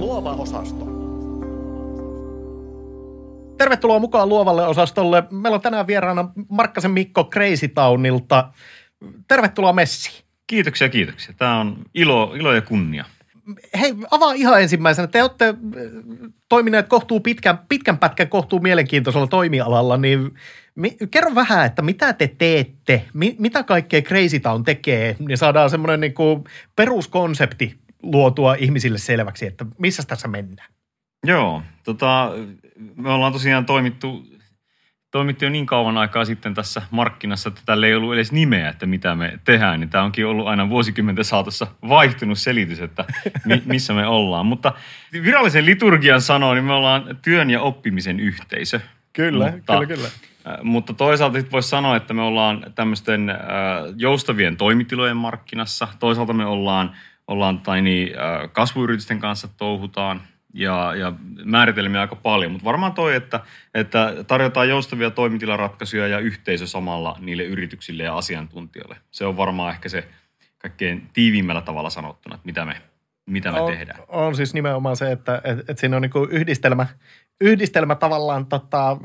Luova osasto. Tervetuloa mukaan luovalle osastolle. Meillä on tänään vieraana Markkasen Mikko Crazy Townilta. Tervetuloa Messi. Kiitoksia, kiitoksia. Tämä on ilo, ilo ja kunnia. Hei, avaa ihan ensimmäisenä. Te olette äh, toimineet kohtuu pitkän, pitkän pätkän kohtuu mielenkiintoisella toimialalla, niin mi, kerro vähän, että mitä te teette, mi, mitä kaikkea Crazy Town tekee, niin saadaan semmoinen niin kuin peruskonsepti luotua ihmisille selväksi, että missä tässä mennään. Joo, tota, me ollaan tosiaan toimittu, toimittu jo niin kauan aikaa sitten tässä markkinassa, että tällä ei ollut edes nimeä, että mitä me tehdään. Niin tämä onkin ollut aina vuosikymmenten saatossa vaihtunut selitys, että mi, missä me ollaan. Mutta virallisen liturgian sanoo, niin me ollaan työn ja oppimisen yhteisö. Kyllä, mutta, kyllä, kyllä. Mutta toisaalta sitten voisi sanoa, että me ollaan tämmöisten joustavien toimitilojen markkinassa. Toisaalta me ollaan, ollaan tai niin, äh, kasvuyritysten kanssa touhutaan ja, ja määritelmiä aika paljon. Mutta varmaan toi, että, että tarjotaan joustavia toimitilaratkaisuja ja yhteisö samalla niille yrityksille ja asiantuntijoille. Se on varmaan ehkä se kaikkein tiiviimmällä tavalla sanottuna, että mitä me, mitä me on, tehdään. On siis nimenomaan se, että et, et siinä on niinku yhdistelmä, yhdistelmä tavallaan tota,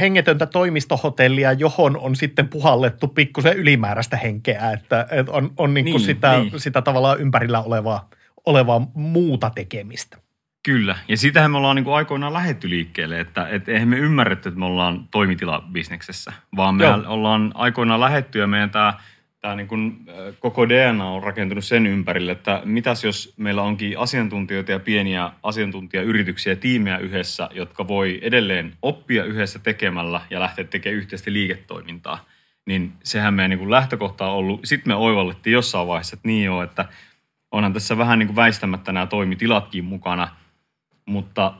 hengetöntä toimistohotellia, johon on sitten puhallettu pikkusen ylimääräistä henkeä, että et on, on niinku Niin, sitä, niin. sitä tavallaan ympärillä olevaa, olevaa muuta tekemistä. Kyllä, ja sitähän me ollaan niin kuin aikoinaan lähetty liikkeelle, että et eihän me ymmärretty, että me ollaan toimitilabisneksessä, vaan me Joo. ollaan aikoinaan lähetty ja meidän tämä tämä niin kuin, koko DNA on rakentunut sen ympärille, että mitäs jos meillä onkin asiantuntijoita ja pieniä asiantuntijayrityksiä ja tiimejä yhdessä, jotka voi edelleen oppia yhdessä tekemällä ja lähteä tekemään yhteistä liiketoimintaa. Niin sehän meidän niin kuin lähtökohta on ollut. Sitten me oivallettiin jossain vaiheessa, että niin joo, että onhan tässä vähän niin kuin väistämättä nämä toimitilatkin mukana, mutta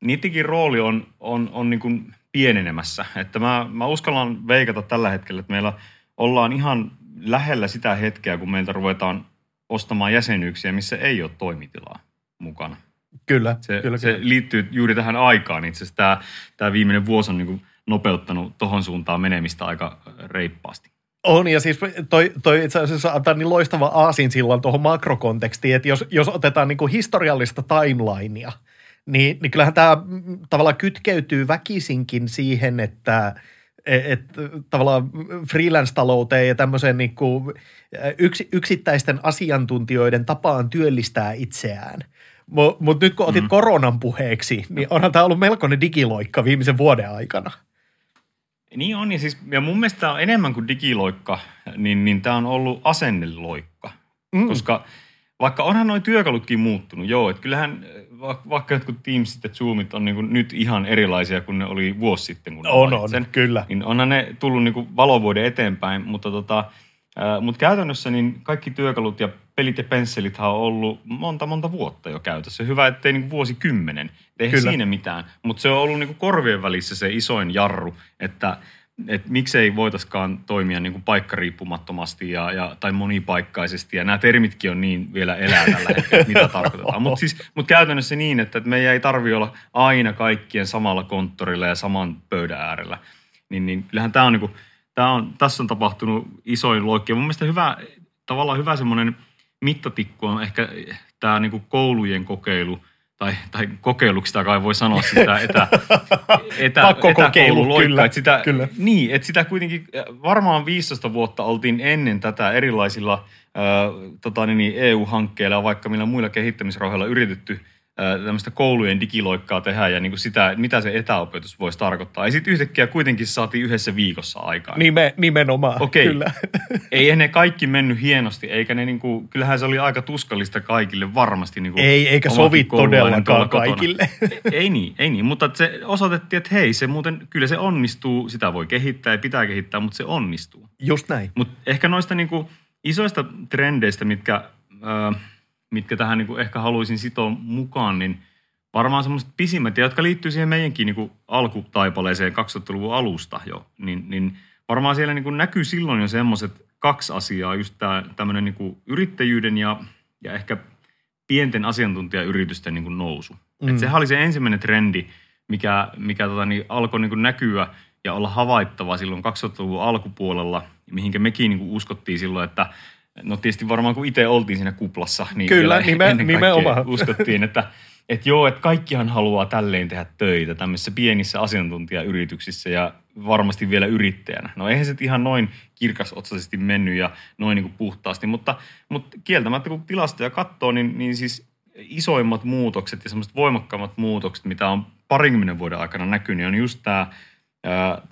niidenkin rooli on, on, on niin kuin pienenemässä. Että mä, mä uskallan veikata tällä hetkellä, että meillä ollaan ihan lähellä sitä hetkeä, kun meiltä ruvetaan ostamaan jäsenyyksiä, missä ei ole toimitilaa mukana. Kyllä, Se, kyllä, se kyllä. liittyy juuri tähän aikaan. Itse asiassa tämä, tämä viimeinen vuosi on niin kuin nopeuttanut tohon suuntaan menemistä aika reippaasti. On, ja siis toi, toi itse asiassa antaa niin loistava aasin silloin tuohon makrokontekstiin, että jos, jos otetaan niin kuin historiallista timelinea, niin, niin kyllähän tämä tavallaan kytkeytyy väkisinkin siihen, että et, tavallaan freelance-talouteen ja tämmöiseen niin kuin yks, yksittäisten asiantuntijoiden tapaan työllistää itseään. Mutta mut nyt kun otit Mm. koronan puheeksi, niin onhan tämä ollut melkoinen digiloikka viimeisen vuoden aikana. Niin on, ja, siis, ja mun mielestä tämä on enemmän kuin digiloikka, niin, niin tämä on ollut asenneloikka. Mm. Koska vaikka onhan noin työkalutkin muuttunut, joo, että kyllähän vaikka jotkut Teamsit ja Zoomit on niin nyt ihan erilaisia kuin ne oli vuosi sitten, kun ne On, on, kyllä. Niin onhan ne tullut niin kuin valovuoden eteenpäin, mutta tota, ää, mut käytännössä niin kaikki työkalut ja pelit ja pensselithan on ollut monta monta vuotta jo käytössä. Hyvä, ettei niin vuosikymmenen. Eihän Kyllä. siinä mitään. Mutta se on ollut niin kuin korvien välissä se isoin jarru, että et miksei voitaskaan toimia niin kuin paikkariippumattomasti ja, ja, tai monipaikkaisesti. Ja nämä termitkin on niin vielä elää tällä hetkellä, että mitä tarkoitetaan. Mutta siis, mut käytännössä niin, että, että meidän ei tarvitse olla aina kaikkien samalla konttorilla ja saman pöydän äärellä. Niin, niin kyllähän tämä on, niin kuin, tää on, tässä on tapahtunut isoin loikki. Mun mielestä hyvä, tavallaan hyvä semmoinen mittatikku on ehkä tämä niin koulujen kokeilu, tai, tai kokeiluksi kai voi sanoa sitä etä, etä, etäkoululoikkaa. kyllä, Että sitä, kyllä. Niin, että sitä kuitenkin varmaan 15 vuotta oltiin ennen tätä erilaisilla äh, tota, niin, EU-hankkeilla ja vaikka millä muilla kehittämisrahoilla yritetty äh, tämmöistä koulujen digiloikkaa tehdä ja niin kuin sitä, mitä se etäopetus voisi tarkoittaa. Ja sitten yhtäkkiä kuitenkin saatiin yhdessä viikossa aikaan. Nime, nimenomaan, Okei. kyllä. Ei ne kaikki mennyt hienosti, eikä ne niinku, kyllähän se oli aika tuskallista kaikille varmasti. Niinku Ei, eikä sovi todellakaan kaikille. Ei niin, ei niin, mutta se osoitettiin, että hei, se muuten, kyllä se onnistuu, sitä voi kehittää ja pitää kehittää, mutta se onnistuu. Just näin. Mutta ehkä noista niinku isoista trendeistä, mitkä, äh, mitkä tähän niinku ehkä haluaisin sitoa mukaan, niin varmaan semmoiset pisimmät, ja jotka liittyy siihen meidänkin niinku alkutaipaleeseen 2000-luvun alusta jo, niin, niin varmaan siellä niinku näkyy silloin jo semmoiset kaksi asiaa, just tämä tämmöinen niinku yrittäjyyden ja, ja ehkä pienten asiantuntijayritysten niinku nousu. Mm. Et sehän oli se ensimmäinen trendi, mikä, mikä tota, niin alkoi niinku näkyä ja olla havaittava silloin 2000-luvun alkupuolella, mihinkä mekin niinku uskottiin silloin, että no tietysti varmaan kun itse oltiin siinä kuplassa, niin Kyllä, nime- ennen nimenomaan. uskottiin, että että joo, että kaikkihan haluaa tälleen tehdä töitä tämmöisissä pienissä asiantuntijayrityksissä ja varmasti vielä yrittäjänä. No eihän se ihan noin kirkasotsaisesti mennyt ja noin niin kuin puhtaasti, mutta, mutta kieltämättä kun tilastoja katsoo, niin, niin siis isoimmat muutokset ja semmoiset voimakkaammat muutokset, mitä on parinkymmenen vuoden aikana näkynyt, on just tämä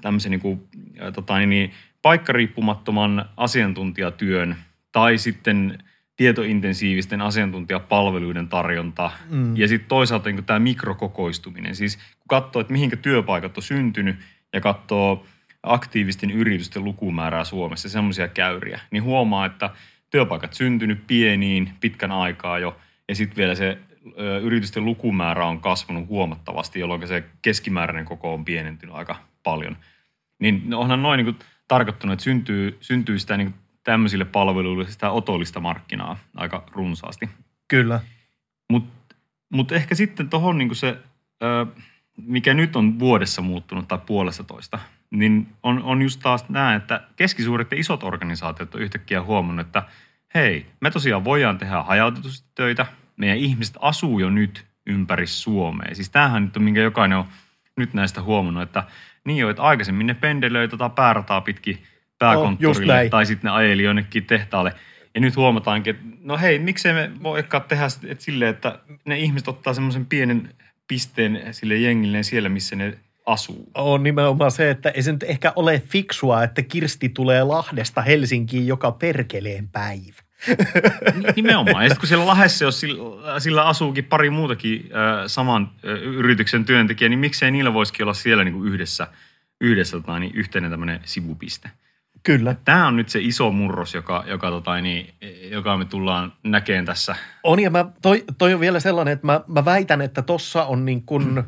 tämmöisen niin kuin, tota, niin, niin, paikkariippumattoman asiantuntijatyön tai sitten tietointensiivisten asiantuntijapalveluiden tarjonta mm. ja sitten toisaalta niin tämä mikrokokoistuminen. Siis kun katsoo, että mihinkä työpaikat on syntynyt ja katsoo aktiivisten yritysten lukumäärää Suomessa, semmoisia käyriä, niin huomaa, että työpaikat syntynyt pieniin pitkän aikaa jo ja sitten vielä se ö, yritysten lukumäärä on kasvanut huomattavasti, jolloin se keskimääräinen koko on pienentynyt aika paljon. Niin onhan noin niin tarkoittanut, että syntyy, syntyy sitä niin tämmöisille palveluille sitä otollista markkinaa aika runsaasti. Kyllä. Mutta mut ehkä sitten tuohon niin se, ö, mikä nyt on vuodessa muuttunut tai puolesta toista, niin on, on just taas nämä, että keskisuuret ja isot organisaatiot on yhtäkkiä huomannut, että hei, me tosiaan voidaan tehdä hajautetusti töitä, meidän ihmiset asuu jo nyt ympäri Suomea. Siis tämähän nyt on, minkä jokainen on nyt näistä huomannut, että niin jo, että aikaisemmin ne pendelöi tota päärataa pitkin pääkonttorille näin. tai sitten ne ajeli jonnekin tehtaalle. Ja nyt huomataankin, että no hei, miksei me voikaan tehdä et silleen, että ne ihmiset ottaa semmoisen pienen pisteen sille jengilleen siellä, missä ne asuu. On nimenomaan se, että ei se nyt ehkä ole fiksua, että Kirsti tulee Lahdesta Helsinkiin joka perkeleen päivä. Ni- Nimenomaan. Ja sitten kun siellä Lahdessa, jos sillä, sillä asuukin pari muutakin äh, saman äh, yrityksen työntekijä, niin miksei niillä voisikin olla siellä niin kuin yhdessä, yhdessä tota, niin yhteinen tämmöinen sivupiste. Kyllä. Tämä on nyt se iso murros, joka, joka, tota, niin, joka me tullaan näkemään tässä. On ja mä, toi, toi on vielä sellainen, että mä, mä väitän, että tossa on niin kuin,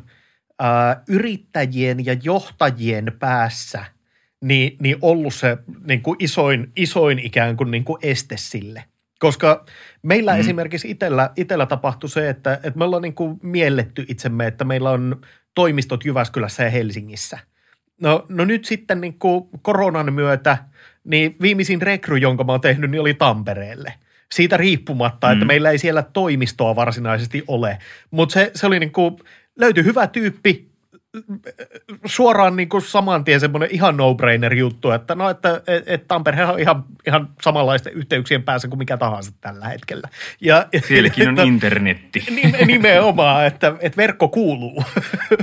ää, yrittäjien ja johtajien päässä niin, niin ollut se niin kuin isoin, isoin ikään kuin, niin kuin este sille. Koska meillä Mm. mm. esimerkiksi itellä, itellä tapahtui se, että, että me ollaan niin kuin mielletty itsemme, että meillä on toimistot Jyväskylässä ja Helsingissä. No, no nyt sitten niin kuin koronan myötä, niin viimeisin rekry, jonka mä oon tehnyt, niin oli Tampereelle. Siitä riippumatta, mm. että meillä ei siellä toimistoa varsinaisesti ole. Mutta se, se oli niin kuin, löytyi hyvä tyyppi, suoraan niin kuin saman tien semmoinen ihan no-brainer juttu, että no, että et, et Tampere on ihan, ihan samanlaisten yhteyksien päässä kuin mikä tahansa tällä hetkellä. Ja, Sielläkin on että- internetti. Nime- Nimenomaan, että, että verkko kuuluu.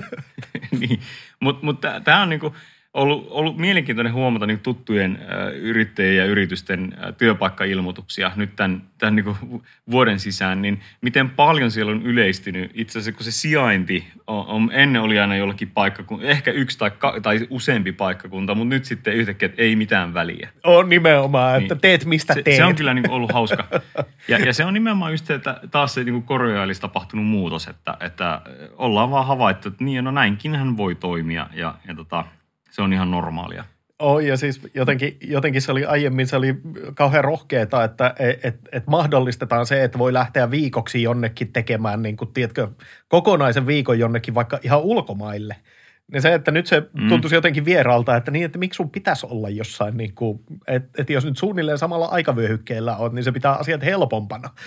niin. Mutta mut tämä on niinku ollut, ollut mielenkiintoinen huomata niinku tuttujen äh, yrittäjien ja yritysten äh, työpaikkailmoituksia nyt tämän, tämän niinku vuoden sisään, niin miten paljon siellä on yleistynyt. Itse asiassa kun se sijainti on, on ennen oli aina jollakin paikkakunta, ehkä yksi tai, ka, tai useampi paikkakunta, mutta nyt sitten yhtäkkiä, että ei mitään väliä. On nimenomaan, että Niin. teet mistä Se, teet. se on kyllä niin ollut hauska. Ja, ja se on nimenomaan just se, että taas se niin korjaalis tapahtunut muutos, että, että ollaan vaan havaittu, että niin, no näinkin hän voi toimia ja, ja tota, se on ihan normaalia. Oh, ja siis jotenkin, jotenkin se oli aiemmin se oli kauhean rohkeeta, että et, et, et mahdollistetaan se, että voi lähteä viikoksi jonnekin tekemään, niin kuin, tiedätkö, kokonaisen viikon jonnekin vaikka ihan ulkomaille. Niin se, että nyt se Mm. tuntuisi jotenkin vieraalta, että niin, että miksi sun pitäisi olla jossain, niin kuin, että, että jos nyt suunnilleen samalla aikavyöhykkeellä on, niin se pitää asiat helpompana.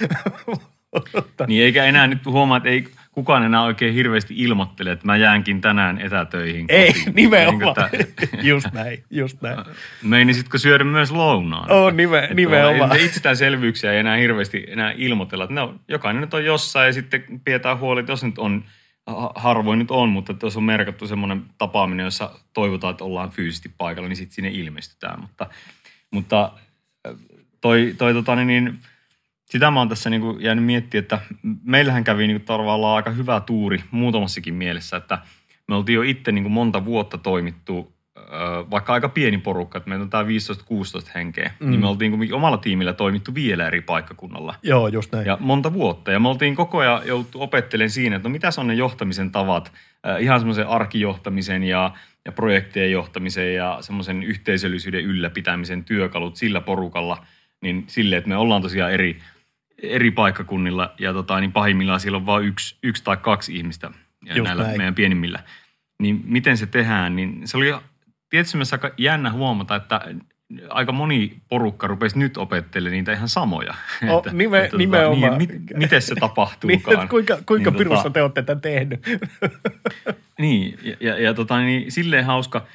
Niin eikä enää nyt huomaa, että ei kukaan enää oikein hirveästi ilmoittele, että mä jäänkin tänään etätöihin Ei, kotiin. nimenomaan. Niin, että- just näin, just näin. Meinisitkö syödä myös lounaan? On nime, Että nimenomaan. ei- Itsestäänselvyyksiä ei enää hirveästi enää ilmoitella. Että no, jokainen nyt on jossain ja sitten pidetään huoli, että jos nyt on, ha- harvoin nyt on, mutta että jos on merkattu semmoinen tapaaminen, jossa toivotaan, että ollaan fyysisesti paikalla, niin sitten sinne ilmestytään. Mutta, mutta toi, toi tota, niin, niin, sitä mä oon tässä niin kuin jäänyt miettimään, että meillähän kävi niin kuin tavallaan aika hyvä tuuri muutamassakin mielessä, että me oltiin jo itse niin kuin monta vuotta toimittu, vaikka aika pieni porukka, että meillä on tämä 15-16 henkeä, mm. Mm. niin me oltiin kuitenkin omalla tiimillä toimittu vielä eri paikkakunnalla. Joo, just näin. Ja monta vuotta. Ja me oltiin koko ajan jouttu opettelemaan siinä, että no mitä on ne johtamisen tavat, ihan semmoisen arkijohtamisen ja, ja projektien johtamisen ja semmoisen yhteisöllisyyden ylläpitämisen työkalut sillä porukalla, niin sille, että me ollaan tosiaan eri, eri paikkakunnilla ja tota, niin pahimmillaan siellä on vain yksi, yksi tai kaksi ihmistä ja Just näillä näin. meidän pienimmillä. Niin miten se tehdään, niin se oli tietysti mielessä aika jännä huomata, että aika moni porukka rupesi nyt opettelemaan niitä ihan samoja. O, että, nime, että, tota, nimenomaan. Niin, mit, miten se tapahtuukaan. niin, kuinka kuinka niin, pirussa tota, te olette tämän tehnyt? niin, ja, ja, ja tota, niin, silleen hauska,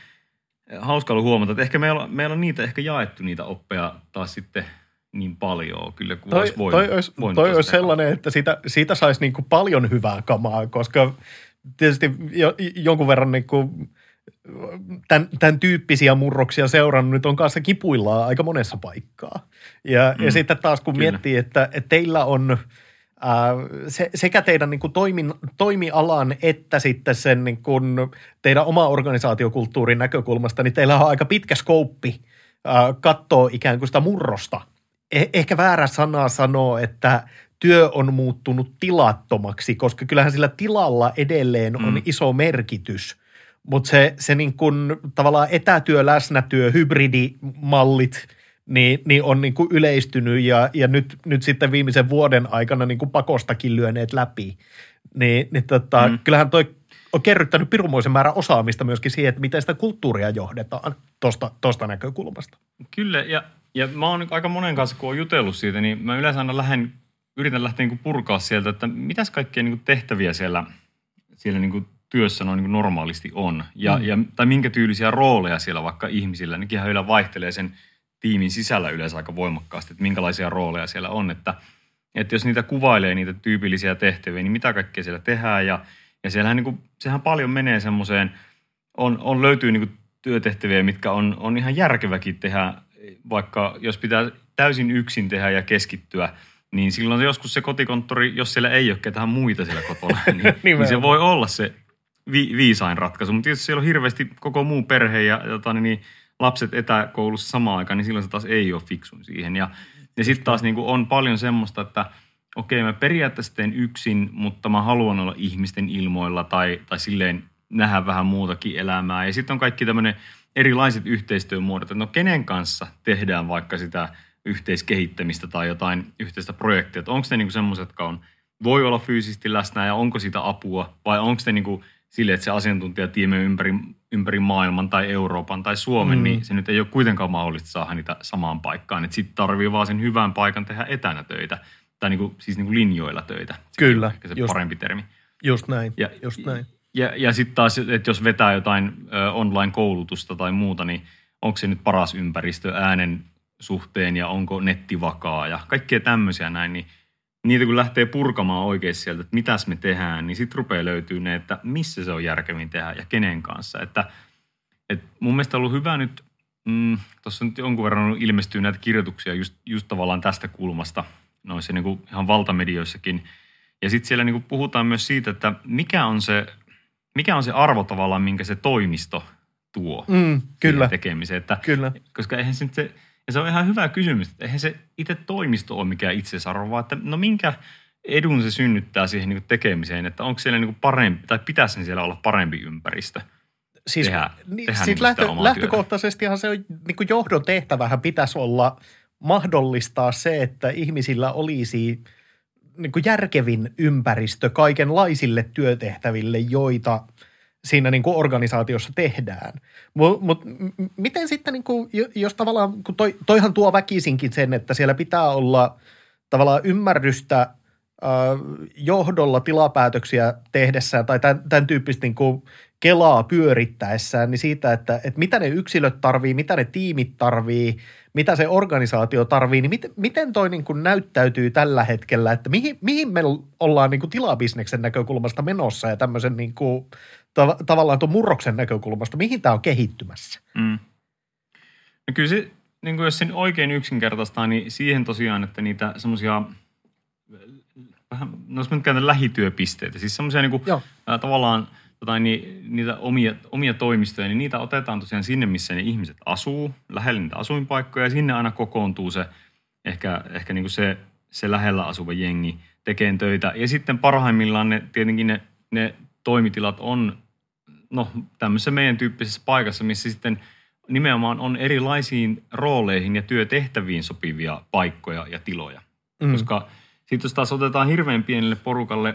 hauska ollut huomata, että ehkä meillä, meillä on niitä ehkä jaettu niitä oppeja taas sitten niin paljon kyllä kuin toi, olisi voinut. Toi olisi, toi olisi sellainen, että siitä, siitä saisi niin kuin paljon hyvää kamaa, koska tietysti jo, jonkun verran niin kuin tämän, tämän tyyppisiä murroksia seurannut nyt on kanssa kipuillaan aika monessa paikkaa. Ja, mm, ja sitten taas kun kyllä. miettii, että, että teillä on ää, se, sekä teidän niin kuin toimin, toimialan että sitten sen niin kuin teidän oma organisaatiokulttuurin näkökulmasta, niin teillä on aika pitkä skouppi katsoa ikään kuin sitä murrosta. Eh, ehkä väärä sana sanoo, että työ on muuttunut tilattomaksi, koska kyllähän sillä tilalla edelleen on mm. iso merkitys – mutta se, se niin kun, tavallaan etätyö, läsnätyö, hybridimallit, niin, niin on niin kuin yleistynyt ja, ja nyt, nyt sitten viimeisen vuoden aikana niin kuin pakostakin lyöneet läpi. Niin, niin tota, mm. kyllähän toi on kerryttänyt pirumoisen määrän osaamista myöskin siihen, että miten sitä kulttuuria johdetaan tuosta tosta näkökulmasta. Kyllä, ja, ja mä oon aika monen kanssa, kun oon jutellut siitä, niin mä yleensä aina lähden, yritän lähteä niin purkaa sieltä, että mitäs kaikkea niin tehtäviä siellä, siellä niin työssä noin niin normaalisti on. Ja, mm. ja, tai minkä tyylisiä rooleja siellä vaikka ihmisillä, nekin heillä vaihtelee sen tiimin sisällä yleensä aika voimakkaasti, että minkälaisia rooleja siellä on. Että, että jos niitä kuvailee, niitä tyypillisiä tehtäviä, niin mitä kaikkea siellä tehdään. Ja, ja siellähän niin kuin, sehän paljon menee semmoiseen, on, on löytyy niin kuin työtehtäviä, mitkä on, on ihan järkeväkin tehdä, vaikka jos pitää täysin yksin tehdä ja keskittyä – niin silloin joskus se kotikonttori, jos siellä ei ole ketään muita siellä kotona, niin, niin se voi olla se vi, viisain ratkaisu. Mutta tietysti siellä on hirveästi koko muu perhe ja jota, niin lapset etäkoulussa samaan aikaan, niin silloin se taas ei ole fiksun siihen. Ja, ja sitten taas niin kuin on paljon semmoista, että okei, mä periaatteessa teen yksin, mutta mä haluan olla ihmisten ilmoilla tai, tai silleen nähdä vähän muutakin elämää. Ja sitten on kaikki tämmöinen erilaiset yhteistyömuodot, että no kenen kanssa tehdään vaikka sitä yhteiskehittämistä tai jotain yhteistä projektia. Että onko ne niinku semmoiset, jotka on, voi olla fyysisesti läsnä ja onko sitä apua vai onko ne niinku sille, että se asiantuntijatiimi ympäri, ympäri maailman tai Euroopan tai Suomen, mm. niin se nyt ei ole kuitenkaan mahdollista saada niitä samaan paikkaan. Sitten tarvii vaan sen hyvän paikan tehdä etänä töitä, tai niinku, siis niinku linjoilla töitä. Kyllä. Ehkä se just, parempi termi. Just näin, ja, just näin. Ja, ja sitten taas, että jos vetää jotain online-koulutusta tai muuta, niin onko se nyt paras ympäristö äänen suhteen ja onko netti vakaa ja kaikkea tämmöisiä näin, niin niitä kun lähtee purkamaan oikein sieltä, että mitäs me tehdään, niin sitten rupeaa löytyy ne, että missä se on järkevin tehdä ja kenen kanssa. Että, et mun mielestä on ollut hyvä nyt, mm, tuossa nyt jonkun verran ilmestyy näitä kirjoituksia just, just tavallaan tästä kulmasta, noissa niin kuin ihan valtamedioissakin. Ja sitten siellä niin kuin puhutaan myös siitä, että mikä on se, mikä on se arvo tavallaan, minkä se toimisto tuo mm, kyllä. tekemiseen. Että, kyllä. Koska eihän se nyt se ja se on ihan hyvä kysymys, että eihän se itse toimisto ole mikään itsesarvo, vaan että no minkä edun se synnyttää siihen niin tekemiseen, että onko siellä niin parempi, tai pitäisi siellä olla parempi ympäristö siis, tehdä, niin, tehdä siis niin lähtö, lähtökohtaisestihan se on, niin kuin johdon tehtävähän pitäisi olla mahdollistaa se, että ihmisillä olisi niin kuin järkevin ympäristö kaikenlaisille työtehtäville, joita – siinä niin kuin organisaatiossa tehdään. Mutta mut, miten sitten, niin kuin, jos tavallaan, kun toi, toihan tuo väkisinkin sen, että siellä pitää olla tavallaan ymmärrystä johdolla tilapäätöksiä tehdessään tai tämän, tämän tyyppistä niin kuin kelaa pyörittäessään, niin siitä, että, että mitä ne yksilöt tarvii, mitä ne tiimit tarvii, mitä se organisaatio tarvii, niin miten, miten toi niin kuin näyttäytyy tällä hetkellä, että mihin, mihin me ollaan niin kuin tilabisneksen näkökulmasta menossa ja tämmöisen niin kuin tav- tavallaan tuon murroksen näkökulmasta, mihin tämä on kehittymässä? Mm. No kyllä se, niin kuin jos sen oikein yksinkertaistaa, niin siihen tosiaan, että niitä semmoisia vähän, no jos mä nyt lähityöpisteitä, siis semmoisia niin kuin, tavallaan tota, niin, niitä omia, omia toimistoja, niin niitä otetaan tosiaan sinne, missä ne ihmiset asuu, lähellä niitä asuinpaikkoja, ja sinne aina kokoontuu se ehkä, ehkä niin kuin se, se lähellä asuva jengi tekee töitä. Ja sitten parhaimmillaan ne, tietenkin ne, ne toimitilat on no, tämmöisessä meidän tyyppisessä paikassa, missä sitten nimenomaan on erilaisiin rooleihin ja työtehtäviin sopivia paikkoja ja tiloja. Mm. Koska sitten jos taas otetaan hirveän pienelle porukalle,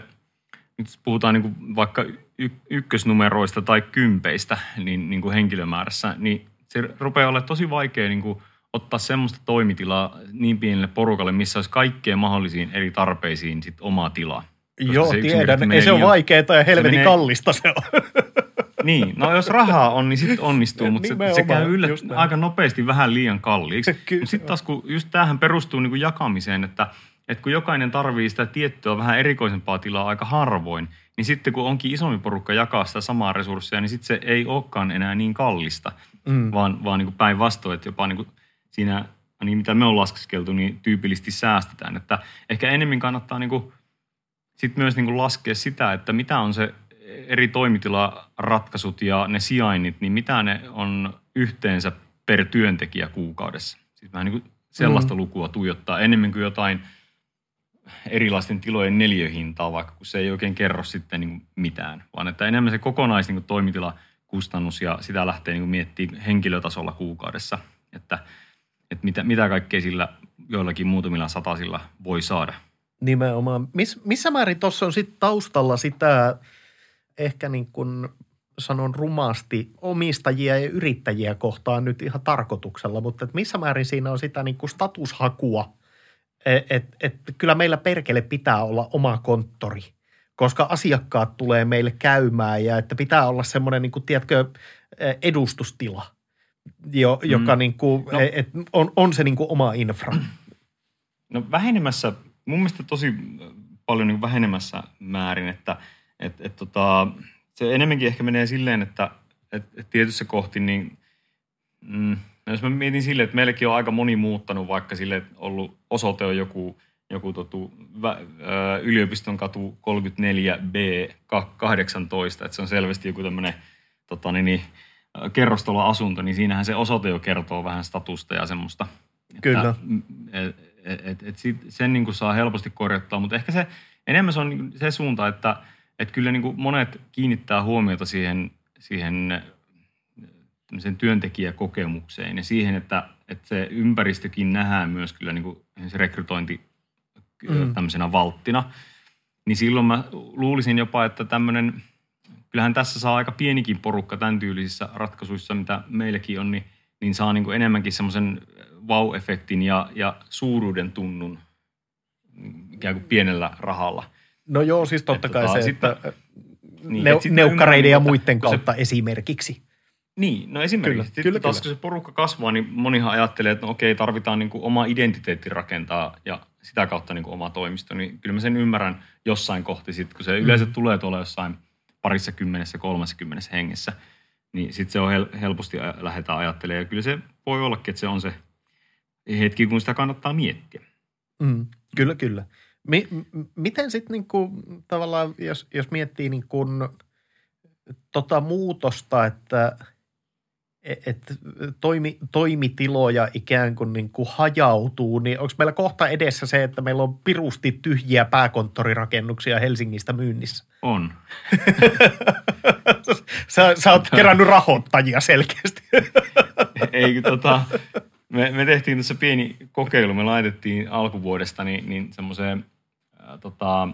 nyt puhutaan niin kuin vaikka y- ykkösnumeroista tai kympeistä niin, niin kuin henkilömäärässä, niin se rupeaa olla tosi vaikea niin kuin ottaa semmoista toimitilaa niin pienelle porukalle, missä olisi kaikkeen mahdollisiin eri tarpeisiin sit omaa tilaa. Koska Joo, se tiedän. Ei se ole vaikeaa ja helvetin menee... kallista se on. Niin, no jos rahaa on, niin sitten onnistuu, mutta se, se käy yllä, aika nopeasti vähän liian kalliiksi. Sitten taas kun just tämähän perustuu niin kuin jakamiseen, että, että kun jokainen tarvii sitä tiettyä vähän erikoisempaa tilaa aika harvoin, niin sitten kun onkin isompi porukka jakaa sitä samaa resursseja, niin sitten se ei olekaan enää niin kallista, mm. vaan, vaan niin päinvastoin, että jopa niin kuin siinä, niin mitä me on laskeskeltu, niin tyypillisesti säästetään. Että ehkä enemmän kannattaa niin kuin sitten myös niin kuin laskea sitä, että mitä on se eri toimitilaratkaisut ja ne sijainnit, niin mitä ne on yhteensä per työntekijä kuukaudessa. Siis vähän niin kuin sellaista mm. lukua tuijottaa enemmän kuin jotain erilaisten tilojen neljöhintaa, vaikka kun se ei oikein kerro sitten niin mitään, vaan että enemmän se kokonais niin toimitilakustannus ja sitä lähtee niin miettimään henkilötasolla kuukaudessa, että, että mitä, mitä kaikkea sillä joillakin muutamilla satasilla voi saada. Nimenomaan. Miss, missä määrin tuossa on sitten taustalla sitä ehkä niin kuin sanon rumasti omistajia ja yrittäjiä kohtaan nyt ihan tarkoituksella, mutta että missä määrin siinä on sitä niin kuin statushakua, et, et kyllä meillä perkele pitää olla oma konttori, koska asiakkaat tulee meille käymään ja että pitää olla semmoinen, niin kuin, tiedätkö, edustustila, jo, joka mm. niin kuin, no, et, on, on se niin kuin oma infra. No vähenemässä, mun mielestä tosi paljon niin vähenemässä määrin, että – et, et tota, se enemmänkin ehkä menee silleen, että et, et tietyssä kohti, niin mm, jos mä mietin silleen, että meilläkin on aika moni muuttanut vaikka sille, että ollut osoite on joku, joku totu, vä, ö, yliopiston katu 34B 18, että se on selvästi joku tämmöinen tota, niin, niin, kerrostaloasunto, niin siinähän se osoite jo kertoo vähän statusta ja semmoista. Kyllä. Että, et, et, et, et sen niin kuin saa helposti korjattua, mutta ehkä se enemmän se on niin se suunta, että – että kyllä niin kuin monet kiinnittää huomiota siihen, siihen työntekijäkokemukseen ja siihen, että, että se ympäristökin nähdään myös kyllä niin kuin se rekrytointi mm. tämmöisenä valttina. Niin silloin mä luulisin jopa, että tämmöinen, kyllähän tässä saa aika pienikin porukka tämän tyylisissä ratkaisuissa, mitä meilläkin on, niin, niin saa niin kuin enemmänkin semmoisen wow-efektin ja, ja suuruuden tunnun ikään kuin pienellä rahalla – No joo, siis totta kai tota, se, että niin, neu- neukkareiden ja muiden kautta se, esimerkiksi. Niin, no esimerkiksi. Kyllä, kyllä, taas kyllä. kun se porukka kasvaa, niin monihan ajattelee, että no okei, tarvitaan niin kuin oma identiteetti rakentaa ja sitä kautta niin kuin oma toimisto. Niin kyllä mä sen ymmärrän jossain kohti sitten, kun se mm. yleensä tulee tuolla jossain parissa kymmenessä, kolmessa hengessä, niin sitten se on hel- helposti lähdetään ajattelemaan. Ja kyllä se voi ollakin, että se on se hetki, kun sitä kannattaa miettiä. Mm, kyllä, kyllä. Mi, miten sitten niinku, tavallaan, jos, jos miettii niinku, tota muutosta, että et toimi, toimitiloja ikään kuin, niin kuin hajautuu, niin onko meillä kohta edessä se, että meillä on pirusti tyhjiä pääkonttorirakennuksia Helsingistä myynnissä? On. sä, sä oot kerännyt rahoittajia selkeästi. Ei, tota, me, me tehtiin tässä pieni kokeilu. Me laitettiin alkuvuodesta niin, niin semmoiseen tota,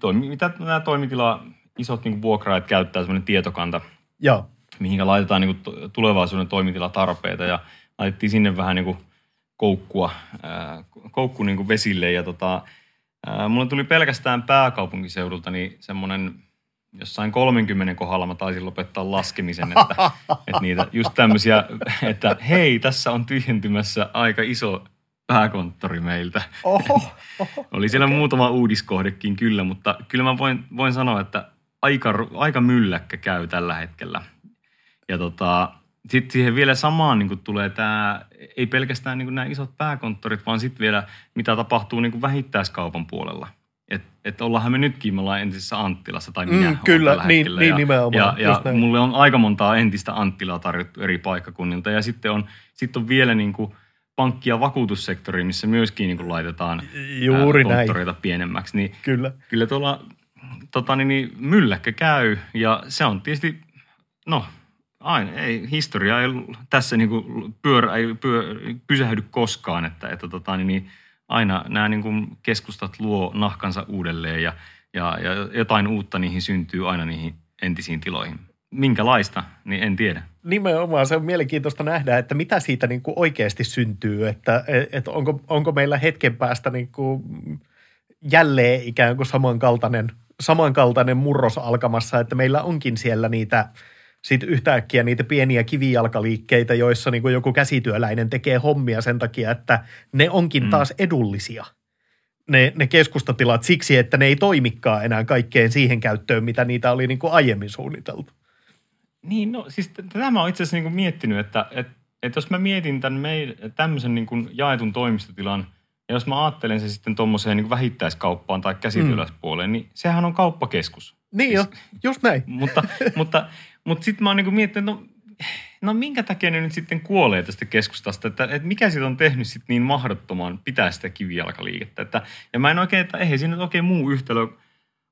toimi, mitä nämä toimitila, isot niin vuokraajat käyttää, semmoinen tietokanta, Joo. Mihinkä laitetaan niin kuin tulevaisuuden toimitilatarpeita ja laitettiin sinne vähän niin kuin koukkua, ää, koukku niin kuin vesille ja tota, ää, mulle tuli pelkästään pääkaupunkiseudulta niin semmoinen jossain 30 kohdalla mä taisin lopettaa laskemisen, että, että niitä just tämmöisiä, että hei, tässä on tyhjentymässä aika iso pääkonttori meiltä. Oho, oho, Oli siellä okay. muutama uudiskohdekin kyllä, mutta kyllä mä voin, voin sanoa, että aika, aika mylläkkä käy tällä hetkellä. Ja tota, sitten siihen vielä samaan niin tulee tämä, ei pelkästään niin nämä isot pääkonttorit, vaan sitten vielä mitä tapahtuu niin vähittäiskaupan puolella. Että et ollaanhan me nytkin, me ollaan entisessä Anttilassa, tai minä mm, Kyllä, niin, niin ja, nimenomaan. Ja, ja mulle on aika montaa entistä Anttilaa tarjottu eri paikkakunnilta. Ja sitten on, sit on vielä niin kuin – pankki- ja vakuutussektori, missä myöskin niin kuin laitetaan Juuri konttoreita näin. pienemmäksi. Niin kyllä. Kyllä tuolla tota, niin, niin, mylläkkä käy ja se on tietysti, no aina, ei, historia ei tässä niin kuin pyörä, ei pyör, pysähdy koskaan, että, että tota, niin, niin, aina nämä niin kuin keskustat luo nahkansa uudelleen ja, ja, ja jotain uutta niihin syntyy aina niihin entisiin tiloihin. minkälaista, niin en tiedä. Nimenomaan se on mielenkiintoista nähdä, että mitä siitä niin kuin oikeasti syntyy, että, että onko, onko meillä hetken päästä niin kuin jälleen ikään kuin samankaltainen, samankaltainen murros alkamassa, että meillä onkin siellä niitä sitten yhtäkkiä niitä pieniä kivijalkaliikkeitä, joissa niin kuin joku käsityöläinen tekee hommia sen takia, että ne onkin mm. taas edullisia – ne, ne keskustatilat siksi, että ne ei toimikaan enää kaikkeen siihen käyttöön, mitä niitä oli niin kuin aiemmin suunniteltu. Niin, no siis tätä mä oon itse asiassa niin kuin miettinyt, että, että, että jos mä mietin tämän meil, tämmöisen niin kuin jaetun toimistotilan, ja jos mä ajattelen se sitten tuommoiseen niin vähittäiskauppaan tai käsityöläispuoleen, mm. niin sehän on kauppakeskus. Niin siis, jo, just näin. mutta mutta, mutta sitten mä oon niin miettinyt, no no minkä takia ne nyt sitten kuolee tästä keskustasta, että, että mikä siitä on tehnyt sitten niin mahdottoman pitää sitä kivijalkaliikettä. Että, ja mä en oikein, että eihän siinä oikein muu yhtälö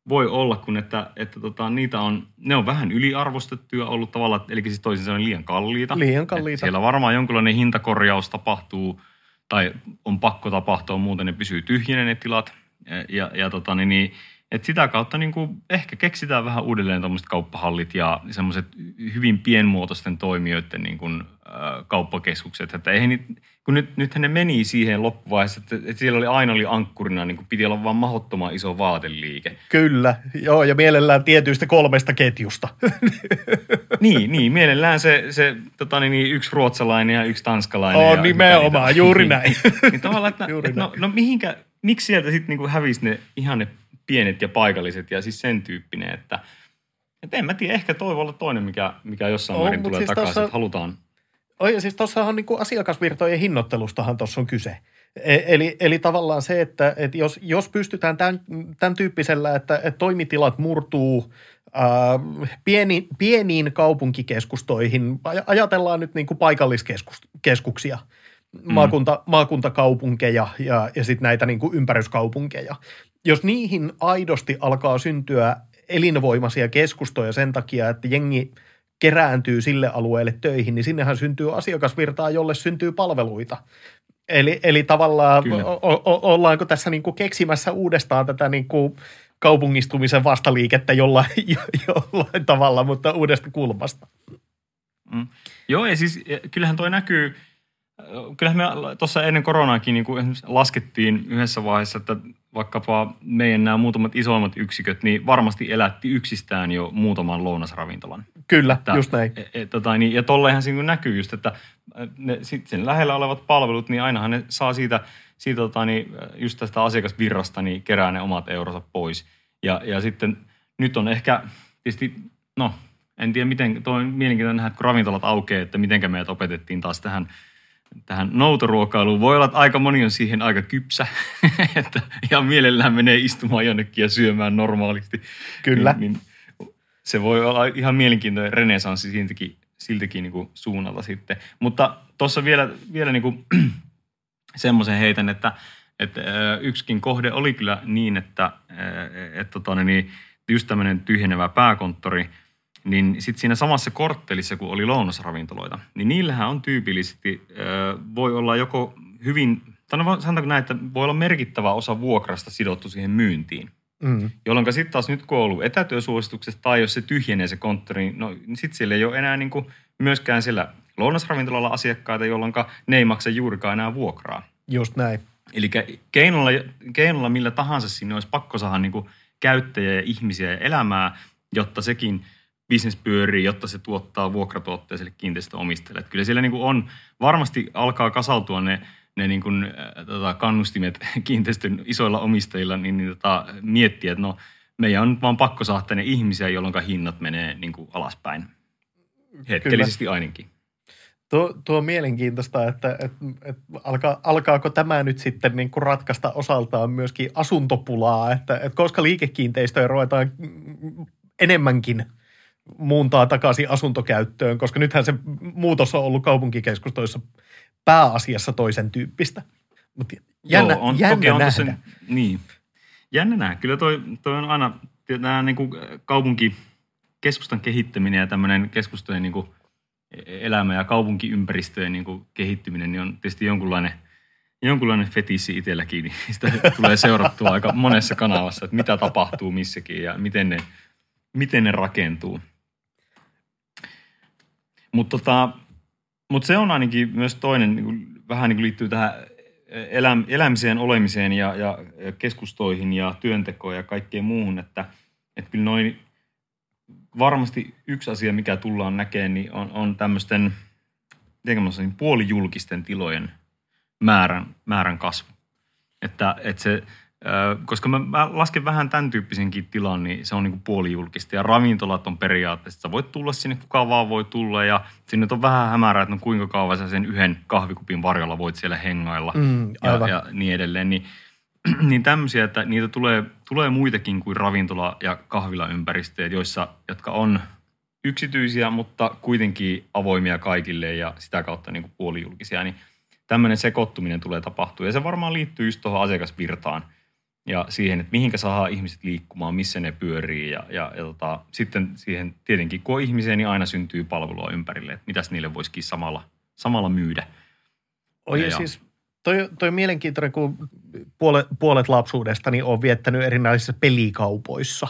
voi olla, kun että, että tota, niitä on, ne on vähän yliarvostettuja ollut tavallaan, eli siis toisin sanoen liian kalliita. Liian kalliita. Että siellä varmaan jonkinlainen hintakorjaus tapahtuu tai on pakko tapahtua, muuten ne pysyy tyhjinä ne tilat. Ja, ja, ja tota, niin, niin et sitä kautta niin kuin ehkä keksitään vähän uudelleen tuommoiset kauppahallit ja semmoiset hyvin pienmuotoisten toimijoiden niin kuin, äh, kauppakeskukset. Että eihän niitä, kun nyt, nythän ne meni siihen loppuvaiheessa, että, että siellä oli aina oli ankkurina, niin kuin piti olla vaan mahdottoman iso vaateliike. Kyllä, joo, ja mielellään tietyistä kolmesta ketjusta. niin, niin, mielellään se, se tota, niin, niin yksi ruotsalainen ja yksi tanskalainen. On nimenomaan, juuri näin. niin tavallaan, että, että no, no mihinkä, miksi sieltä sitten niin hävisi ne ihan ne pienet ja paikalliset ja siis sen tyyppinen, että että en mä tiedä, ehkä toi voi olla toinen, mikä, mikä jossain määrin tulee siis takaisin, tossa, että halutaan. Oi, siis tuossahan niin asiakasvirtojen hinnoittelustahan tuossa on kyse. E- eli, eli tavallaan se, että, että jos, jos pystytään tämän, tämän tyyppisellä, että, että toimitilat murtuu ää, pieni, pieniin kaupunkikeskustoihin, ajatellaan nyt niin kuin paikalliskeskuksia, mm. maakunta, maakuntakaupunkeja ja, ja sitten näitä niin kuin ympäryskaupunkeja, jos niihin aidosti alkaa syntyä elinvoimaisia keskustoja sen takia, että jengi kerääntyy sille alueelle töihin, niin sinnehän syntyy asiakasvirtaa, jolle syntyy palveluita. Eli, eli tavallaan o, o, ollaanko tässä niin kuin keksimässä uudestaan tätä niin kuin kaupungistumisen vastaliikettä jollain, jollain tavalla, mutta uudesta kulmasta. Mm. Joo, ja siis kyllähän toi näkyy, kyllähän me tuossa ennen koronaakin niin kuin laskettiin yhdessä vaiheessa, että vaikkapa meidän nämä muutamat isoimmat yksiköt, niin varmasti elätti yksistään jo muutaman lounasravintolan. Kyllä, että, just näin. Et, et, tota, niin, ja tolleenhan siinä näkyy just, että ne, sit sen lähellä olevat palvelut, niin ainahan ne saa siitä, siitä tota, niin, just tästä asiakasvirrasta niin kerää ne omat euronsa pois. Ja, ja sitten nyt on ehkä tietysti, no en tiedä miten, tuo on mielenkiintoinen nähdä, kun ravintolat aukeaa, että miten meidät opetettiin taas tähän tähän noutoruokailuun. Voi olla, että aika moni on siihen aika kypsä, että ihan mielellään menee istumaan jonnekin ja syömään normaalisti. Kyllä. Niin, niin se voi olla ihan mielenkiintoinen renesanssi siltäkin, siltäkin niin kuin suunnalta sitten. Mutta tuossa vielä, vielä niin kuin semmoisen heitän, että, että yksikin kohde oli kyllä niin, että, että, tota, niin, just tämmöinen tyhjenevä pääkonttori – niin sitten siinä samassa korttelissa, kun oli lounasravintoloita, niin niillähän on tyypillisesti, voi olla joko hyvin, tai no sanotaanko näin, että voi olla merkittävä osa vuokrasta sidottu siihen myyntiin. Mm. Jolloin sitten taas nyt kun on ollut etätyösuosituksesta tai jos se tyhjenee se konttori, niin no sitten siellä ei ole enää niin kuin myöskään siellä lounasravintolalla asiakkaita, jolloin ne ei maksa juurikaan enää vuokraa. Just näin. Eli keinolla, keinolla millä tahansa sinne olisi pakko saada niin kuin käyttäjiä ja ihmisiä ja elämää, jotta sekin – bisnes pyörii, jotta se tuottaa vuokratuotteja sille kiinteistöomistajalle. Että kyllä siellä niin kuin on, varmasti alkaa kasautua ne, ne niin kuin, äh, tota, kannustimet kiinteistön isoilla omistajilla, niin, niin tota, miettiä, että no meidän on nyt vaan pakko saada tänne ihmisiä, jolloin hinnat menee niin kuin alaspäin. Hetkellisesti Kyllä. ainakin. Tuo, tuo on mielenkiintoista, että, että, että alkaa, alkaako tämä nyt sitten niin kuin ratkaista osaltaan myöskin asuntopulaa, että, että koska liikekiinteistöjä ruvetaan enemmänkin – muuntaa takaisin asuntokäyttöön, koska nythän se muutos on ollut kaupunkikeskustoissa pääasiassa toisen tyyppistä. Mutta jännä, Joo, on, jännä on nähdä. Sen, niin. Jännä nähdä. Kyllä toi, toi on aina tämä niin kuin kaupunkikeskustan kehittäminen ja tämmöinen keskustojen niin kuin elämä ja kaupunkiympäristöjen niin kuin kehittyminen niin on tietysti jonkunlainen, jonkunlainen fetissi itselläkin. Niin sitä tulee seurattua aika monessa kanavassa, että mitä tapahtuu missäkin ja miten ne, miten ne rakentuu. Mutta tota, mut se on ainakin myös toinen, niin kuin, vähän niin kuin liittyy tähän elä, elämiseen, olemiseen ja, ja, ja keskustoihin ja työntekoon ja kaikkeen muuhun, että, että kyllä noin varmasti yksi asia, mikä tullaan näkemään, niin on, on tämmöisten niin puolijulkisten tilojen määrän, määrän kasvu. Että, että se, koska mä, mä lasken vähän tämän tyyppisenkin tilan, niin se on niin puolijulkista. Ja ravintolat on periaatteessa, sä voit tulla sinne, kuka vaan voi tulla. Ja sinne on vähän hämärää, että no kuinka kauan sä sen yhden kahvikupin varjolla voit siellä hengailla mm, ja, ja niin edelleen. Niin, niin tämmöisiä, että niitä tulee, tulee muitakin kuin ravintola- ja kahvilaympäristöjä, joissa, jotka on yksityisiä, mutta kuitenkin avoimia kaikille ja sitä kautta niin kuin puolijulkisia. Niin tämmöinen sekoittuminen tulee tapahtua. Ja se varmaan liittyy just tuohon asiakasvirtaan – ja siihen, että mihinkä saa ihmiset liikkumaan, missä ne pyörii ja, ja, ja tota, sitten siihen tietenkin, kun on ihmisiä, niin aina syntyy palvelua ympärille, että mitäs niille voisikin samalla, samalla myydä. Oi, ja, siis toi, toi mielenkiintoinen, kun puolet, puolet lapsuudestani on viettänyt erinäisissä pelikaupoissa.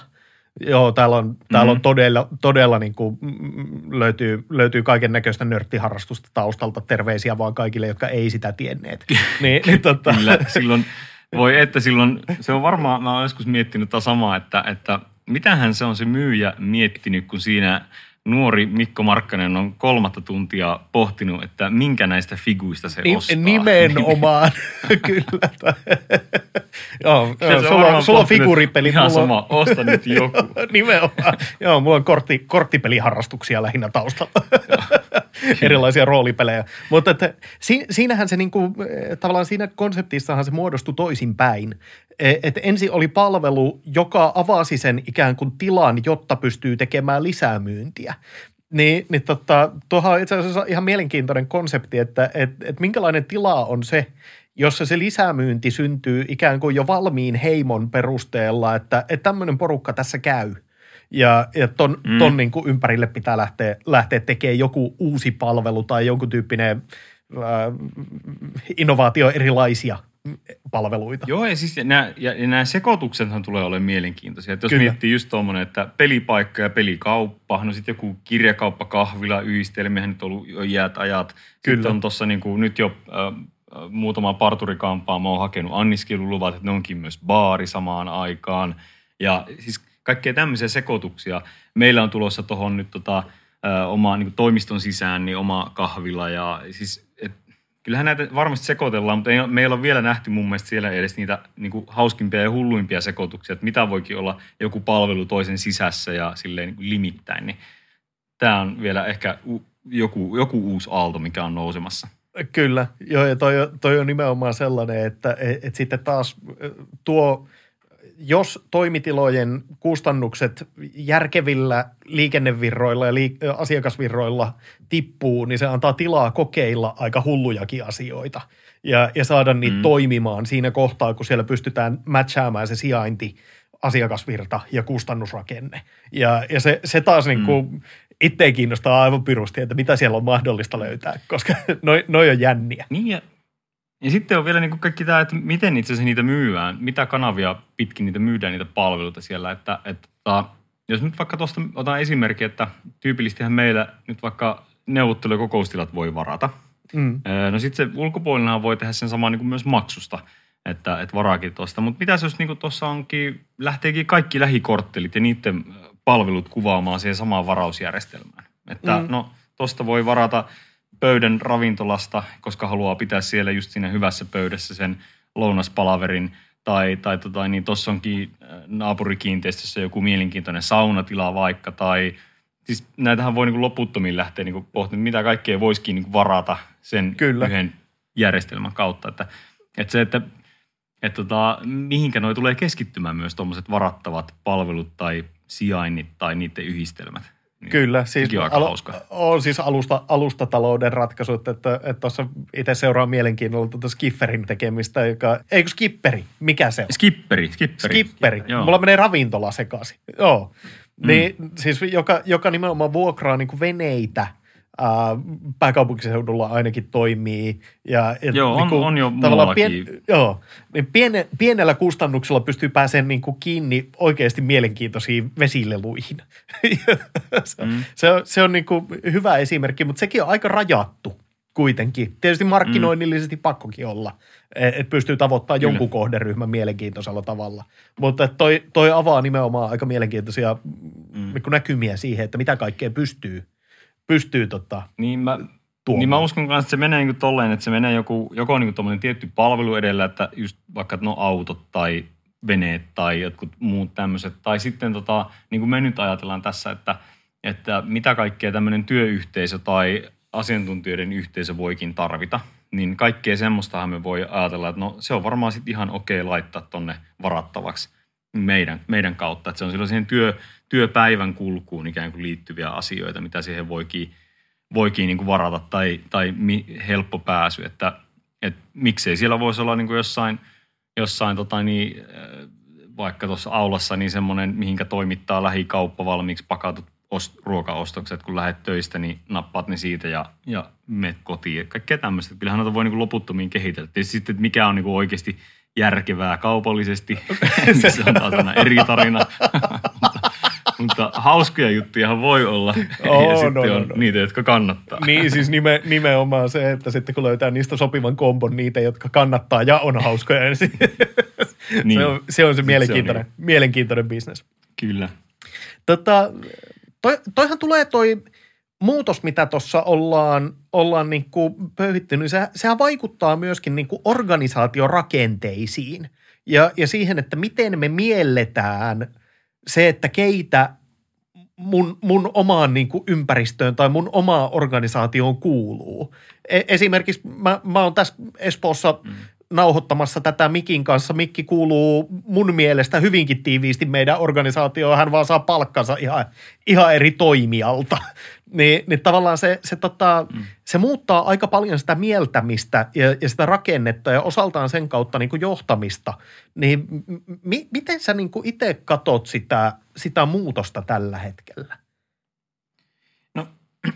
Joo, täällä on, täällä mm-hmm. on todella, todella niin kuin, löytyy, löytyy kaiken näköistä nörttiharrastusta taustalta. Terveisiä vaan kaikille, jotka ei sitä tienneet. niin, niin, tota... Kyllä, silloin voi että silloin, se on varmaan, mä oon joskus miettinyt tätä samaa, että, että mitähän se on se myyjä miettinyt, kun siinä nuori Mikko Markkanen on kolmatta tuntia pohtinut, että minkä näistä figuista se Ni- ostaa. Nimenomaan, kyllä. joo, joo sulla, sulla on figuripeli. Ihan mulla... sama, osta nyt joku. Nimenomaan. Joo, mulla on kortti, korttipeliharrastuksia lähinnä taustalla. Erilaisia roolipelejä. Mutta että, siinähän se niinku, tavallaan siinä konseptissahan se muodostui toisinpäin. E, että ensin oli palvelu, joka avasi sen ikään kuin tilan, jotta pystyy tekemään lisää myyntiä. Niin, niin tota, tuohon on itse asiassa ihan mielenkiintoinen konsepti, että et, et minkälainen tila on se, jossa se lisämyynti syntyy ikään kuin jo valmiin heimon perusteella, että, että tämmöinen porukka tässä käy. Ja, ja ton, mm. ton niin kuin ympärille pitää lähteä, lähteä tekemään joku uusi palvelu tai jonkun tyyppinen äh, innovaatio erilaisia palveluita. Joo, ja siis nämä, ja, ja nämä sekoituksethan tulee olemaan mielenkiintoisia. Että jos Kyllä. miettii just tuommoinen, että pelipaikka ja pelikauppa, no sitten joku kirjakauppa, kahvila, yhdistelmiä, nyt on ollut jo iät ajat. Kyllä. Sitten on tuossa niin kuin, nyt jo äh, muutama parturikampaa, mä oon hakenut anniskeluluvat, että ne onkin myös baari samaan aikaan. Ja siis kaikkea tämmöisiä sekoituksia. Meillä on tulossa tuohon nyt tota, oma niin toimiston sisään niin oma kahvila ja siis et, kyllähän näitä varmasti sekoitellaan, mutta ei, meillä on vielä nähty mun mielestä siellä edes niitä niin kuin hauskimpia ja hulluimpia sekoituksia, että mitä voikin olla joku palvelu toisen sisässä ja silleen niin kuin limittäin, niin tämä on vielä ehkä u, joku, joku uusi aalto, mikä on nousemassa. Kyllä, joo, ja toi, toi on nimenomaan sellainen, että et, et sitten taas tuo jos toimitilojen kustannukset järkevillä liikennevirroilla ja liik- asiakasvirroilla tippuu, niin se antaa tilaa kokeilla aika hullujakin asioita ja, ja saada niitä mm. toimimaan siinä kohtaa, kun siellä pystytään matchaamaan se sijainti, asiakasvirta ja kustannusrakenne. Ja, ja se, se taas niin kuin mm. itse kiinnostaa aivan pirusti, että mitä siellä on mahdollista löytää, koska noin noi on jänniä. Niin ja ja sitten on vielä niin kuin kaikki tämä, että miten itse asiassa niitä myyään, mitä kanavia pitkin niitä myydään, niitä palveluita siellä. Että, että tota, jos nyt vaikka tuosta otan esimerkki, että tyypillisestihän meillä nyt vaikka neuvottelu- ja kokoustilat voi varata. Mm. No sitten se ulkopuolella voi tehdä sen saman niin kuin myös maksusta, että, että varaakin tuosta. Mutta mitä jos niin tuossa onkin, lähteekin kaikki lähikorttelit ja niiden palvelut kuvaamaan siihen samaan varausjärjestelmään. Että mm. no tuosta voi varata pöydän ravintolasta, koska haluaa pitää siellä just siinä hyvässä pöydässä sen lounaspalaverin. Tai, tai tota, niin tuossa onkin äh, naapurikiinteistössä joku mielenkiintoinen saunatila vaikka. Tai siis näitähän voi niin loputtomiin lähteä niin pohtimaan, mitä kaikkea voisikin niin varata sen Kyllä. yhden järjestelmän kautta. Että, että se, että että tota, mihinkä noi tulee keskittymään myös tuommoiset varattavat palvelut tai sijainnit tai niiden yhdistelmät. Niin Kyllä, siis, al- on siis alusta, alustatalouden ratkaisut, että tuossa itse seuraa mielenkiinnolla tuota Skifferin tekemistä, joka, eikö Skipperi, mikä se on? Skipperi, Skipperi. Skipperi, Joo. mulla menee ravintola sekaisin, joo. Mm. Niin siis joka, joka nimenomaan vuokraa niin kuin veneitä ää, pääkaupunkiseudulla ainakin toimii. Ja, et Joo, on- niinku on jo tavallaan muuallakin. joo, niin piene, pienellä kustannuksella pystyy pääsemään niinku kiinni oikeasti mielenkiintoisiin vesileluihin. se, Mm. mm. se on, se on niinku hyvä esimerkki, mutta sekin on aika rajattu kuitenkin. Tietysti markkinoinnillisesti pakkokin olla, että pystyy tavoittamaan Kyllä. jonkun kohderyhmän mielenkiintoisella tavalla. Mutta toi, toi avaa nimenomaan aika mielenkiintoisia Mm. mm. näkymiä siihen, että mitä kaikkea pystyy, pystyy tota, Niin mä, tuomaan. niin mä uskon kanssa, että se menee niin tolleen, että se menee joku, joko niin tommonen tietty palvelu edellä, että just vaikka no autot tai veneet tai jotkut muut tämmöiset. Tai sitten tota, niin kuin me nyt ajatellaan tässä, että, että mitä kaikkea tämmöinen työyhteisö tai asiantuntijoiden yhteisö voikin tarvita. Niin kaikkea semmoistahan me voi ajatella, että no se on varmaan sitten ihan okei laittaa tonne varattavaksi meidän, meidän kautta. Että se on silloin siihen työ, työpäivän kulkuun ikään kuin liittyviä asioita, mitä siihen voikin, voikin niin kuin varata tai, tai mi, helppo pääsy. Että, et miksei siellä voisi olla niin kuin jossain, jossain tota niin, äh, vaikka tuossa aulassa niin semmoinen, mihinkä toimittaa lähikauppa valmiiksi pakatut ost, ruokaostokset, kun lähdet töistä, niin nappaat ne siitä ja, ja menet kotiin. Kaikkea tämmöistä. Kyllähän noita voi niin kuin loputtomiin kehitellä. Tietysti sitten, että mikä on niin kuin oikeasti järkevää kaupallisesti, niin se on taas aina eri tarina. mutta, hauskoja juttuja voi olla. On, ja sitten on, on, on, on. niitä, jotka kannattaa. Niin, siis nime, nimenomaan se, että sitten kun löytää niistä sopivan kombon niitä, jotka kannattaa ja on hauskoja, niin se, Niin. se, on, se on se se on mielenkiintoinen, mielenkiintoinen bisnes. Kyllä. Tota, toi, toihan tulee toi muutos, mitä tuossa ollaan, ollaan niinku pöyhitty, niin se, sehän vaikuttaa myöskin niinku organisaatiorakenteisiin ja, ja siihen, että miten me mielletään se, että keitä mun, mun omaan niin kuin ympäristöön tai mun omaan organisaatioon kuuluu. E- esimerkiksi mä, mä oon tässä Espoossa mm. nauhoittamassa tätä Mikin kanssa. Mikki kuuluu mun mielestä hyvinkin tiiviisti meidän organisaatioon. Hän vaan saa palkkansa ihan, ihan eri toimialta. Niin, niin tavallaan se, se, tota, mm. se muuttaa aika paljon sitä mieltämistä ja, ja sitä rakennetta ja osaltaan sen kautta niin kuin johtamista. Niin mi, miten sä niin kuin itse katot sitä, sitä muutosta tällä hetkellä? No,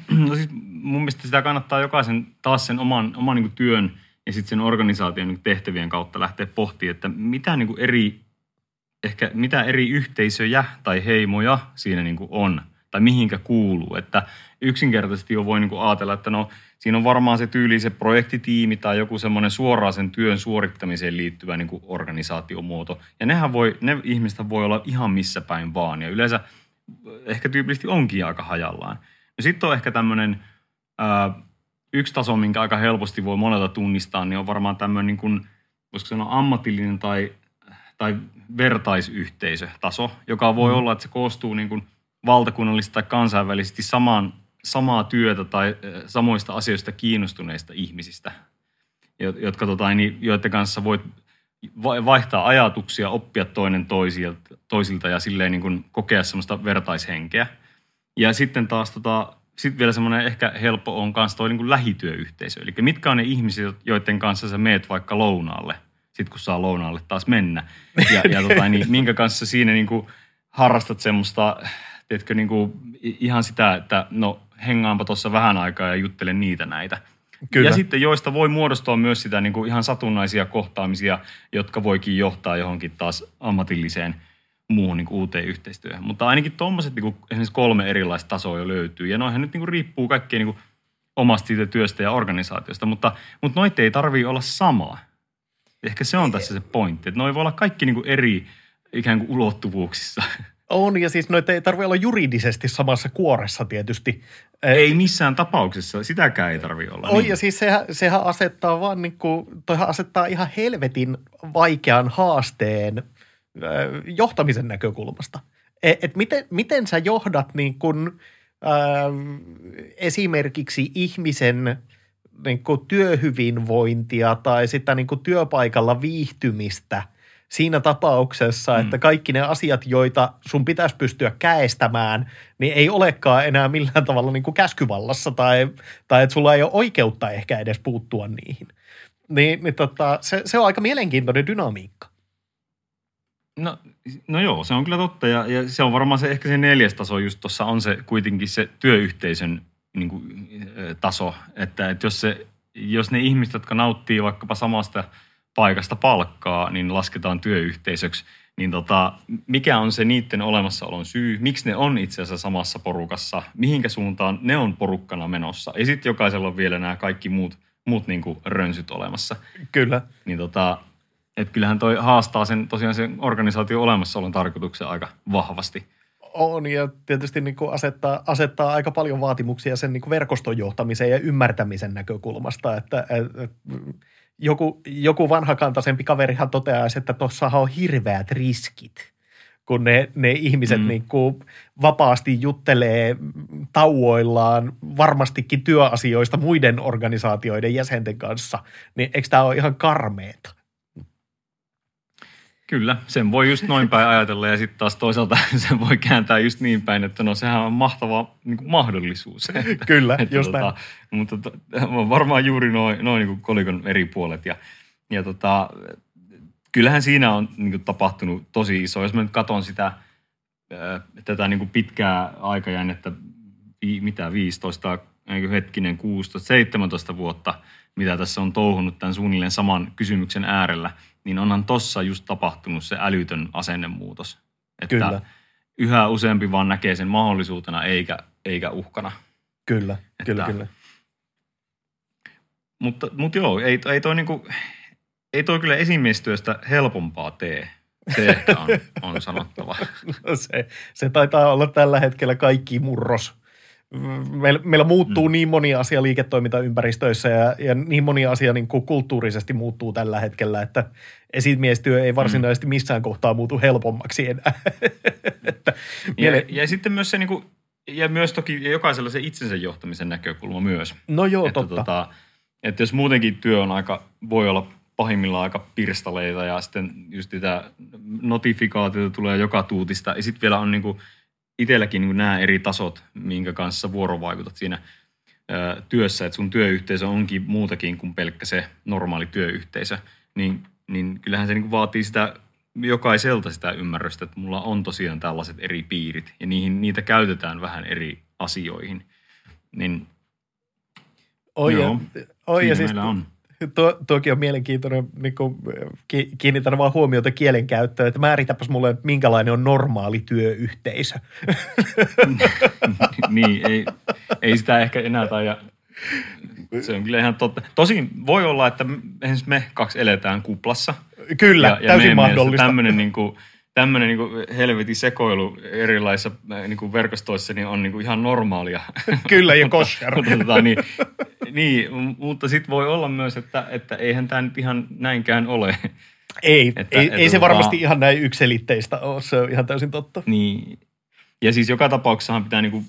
no siis mun mielestä sitä kannattaa jokaisen taas sen oman, oman niin työn ja sitten sen organisaation niin tehtävien kautta lähteä pohtimaan, että mitä niin eri, ehkä mitä eri yhteisöjä tai heimoja siinä niin on tai mihinkä kuuluu. Että yksinkertaisesti jo voi niin ajatella, että no siinä on varmaan se tyyli se projektitiimi tai joku semmoinen suoraan sen työn suorittamiseen liittyvä niin organisaatiomuoto. Ja nehän voi, ne ihmiset voi olla ihan missä päin vaan ja yleensä ehkä tyypillisesti onkin aika hajallaan. No sitten on ehkä tämmöinen ää, yksi taso, minkä aika helposti voi monelta tunnistaa, niin on varmaan tämmöinen niin kuin, voisiko sanoa ammatillinen tai, tai vertaisyhteisötaso, joka voi mm. olla, että se koostuu niin kuin valtakunnallisesti tai kansainvälisesti samaan, samaa työtä tai samoista asioista kiinnostuneista ihmisistä, jotka, tota, niin, joiden kanssa voit vaihtaa ajatuksia, oppia toinen toisilta, toisilta ja silleen niin kuin kokea semmoista vertaishenkeä. Ja sitten taas tota, sit vielä semmoinen ehkä helppo on myös toi niin kuin lähityöyhteisö. Eli mitkä on ne ihmiset, joiden kanssa sä meet vaikka lounaalle, sit kun saa lounaalle taas mennä. Ja, ja tota, niin, minkä kanssa siinä niin kuin harrastat semmoista, teetkö niin kuin ihan sitä, että no hengaanpa tuossa vähän aikaa ja juttelen niitä näitä. Kyllä. Ja sitten joista voi muodostua myös sitä niin kuin ihan satunnaisia kohtaamisia, jotka voikin johtaa johonkin taas ammatilliseen muuhun niin kuin uuteen yhteistyöhön. Mutta ainakin tuommoiset niin esimerkiksi kolme erilaista tasoa jo löytyy. Ja noihän nyt niin kuin riippuu kaikkea niin kuin omasta siitä työstä ja organisaatiosta. Mutta, mutta noita ei tarvitse olla samaa. Ehkä se on tässä se pointti. Että noi voi olla kaikki niin kuin eri ikään kuin ulottuvuuksissa. On, ja siis noita ei tarvitse olla juridisesti samassa kuoressa tietysti. Ei missään tapauksessa, sitäkään ei tarvitse olla. On, niin. ja siis sehän, sehän asettaa vaan niin kuin, toihan asettaa ihan helvetin vaikean haasteen äh, johtamisen näkökulmasta. Et, et miten, miten sä johdat niin kuin, äh, esimerkiksi ihmisen niin kuin työhyvinvointia tai sitä niin kuin työpaikalla viihtymistä – siinä tapauksessa, että kaikki ne asiat, joita sun pitäisi pystyä käestämään, niin ei olekaan enää millään tavalla niin kuin käskyvallassa tai, tai että sulla ei ole oikeutta ehkä edes puuttua niihin. Niin, niin tota, se, se on aika mielenkiintoinen dynamiikka. No, no joo, se on kyllä totta ja, ja se on varmaan se ehkä se neljäs taso just tuossa on se kuitenkin se työyhteisön niin kuin, taso. Että, että jos, se, jos ne ihmiset, jotka nauttii vaikkapa samasta paikasta palkkaa, niin lasketaan työyhteisöksi, niin tota, mikä on se niiden olemassaolon syy, miksi ne on itse asiassa samassa porukassa, mihinkä suuntaan ne on porukkana menossa. Ja sitten jokaisella on vielä nämä kaikki muut, muut niin kuin rönsyt olemassa. Kyllä. Niin tota, et kyllähän toi haastaa sen tosiaan sen organisaation olemassaolon tarkoituksen aika vahvasti. On ja tietysti niin kuin asettaa, asettaa aika paljon vaatimuksia sen niin kuin verkoston johtamisen ja ymmärtämisen näkökulmasta, että, että joku, joku vanhakantaisempi kaverihan toteaa, että tuossahan on hirveät riskit, kun ne, ne ihmiset mm. niin kuin vapaasti juttelee tauoillaan varmastikin työasioista muiden organisaatioiden jäsenten kanssa, niin eikö tämä ole ihan karmeeta? Kyllä, sen voi just noin päin ajatella ja sitten taas toisaalta sen voi kääntää just niin päin, että no sehän on mahtava niin kuin mahdollisuus. Että, Kyllä, että, just tota, Mutta to, varmaan juuri noin noin niin kolikon eri puolet ja, ja tota, kyllähän siinä on niin kuin tapahtunut tosi iso. Jos mä nyt katson sitä tätä niin kuin pitkää aikajännettä, mitä 15, niin hetkinen 16, 17 vuotta, mitä tässä on touhunut tämän suunnilleen saman kysymyksen äärellä – niin onhan tossa just tapahtunut se älytön asennemuutos. Että kyllä. yhä useampi vaan näkee sen mahdollisuutena eikä, eikä uhkana. Kyllä, että, kyllä, kyllä. Mutta, mutta joo, ei, ei toi niinku, ei toi kyllä esimiestyöstä helpompaa tee. Se ehkä on, on sanottava. No se, se taitaa olla tällä hetkellä kaikki murros meillä, meillä muuttuu mm. niin moni asia liiketoimintaympäristöissä ja, ja niin moni asia niin kuin kulttuurisesti muuttuu tällä hetkellä, että esimiestyö ei varsinaisesti mm. missään kohtaa muutu helpommaksi enää. että ja, miele... ja sitten myös se niin kuin, ja myös toki jokaisella se itsensä johtamisen näkökulma myös. No joo, että, totta. Tota, että jos muutenkin työ on aika, voi olla pahimmillaan aika pirstaleita ja sitten just sitä notifikaatiota tulee joka tuutista ja sitten vielä on niin kuin – itselläkin niin nämä eri tasot, minkä kanssa vuorovaikutat siinä ö, työssä, että sun työyhteisö onkin muutakin kuin pelkkä se normaali työyhteisö, niin, niin kyllähän se niin vaatii sitä jokaiselta sitä ymmärrystä, että mulla on tosiaan tällaiset eri piirit ja niihin, niitä käytetään vähän eri asioihin. Niin, oi, joo, ja, oi ja siis, on Tuo, tuokin on mielenkiintoinen, niin kuin, kiinnitän vaan huomiota kielen käyttöön, että määritäpäs mulle, että minkälainen on normaali työyhteisö. niin, ei, ei sitä ehkä enää taida, se on kyllä ihan totta. Tosin voi olla, että me kaksi eletään kuplassa. Kyllä, ja, ja täysin mahdollista. Tämmöinen niin kuin, tämmöinen niin helvetin sekoilu erilaisissa niin kuin verkostoissa niin on niin kuin ihan normaalia. Kyllä, ja kosher. mutta, tota, niin, niin, mutta sitten voi olla myös, että, että eihän tämä nyt ihan näinkään ole. Ei, että, ei, että, ei se tota, varmasti ihan näin ykselitteistä ole, se on ihan täysin totta. Niin, ja siis joka tapauksessahan pitää niin kuin,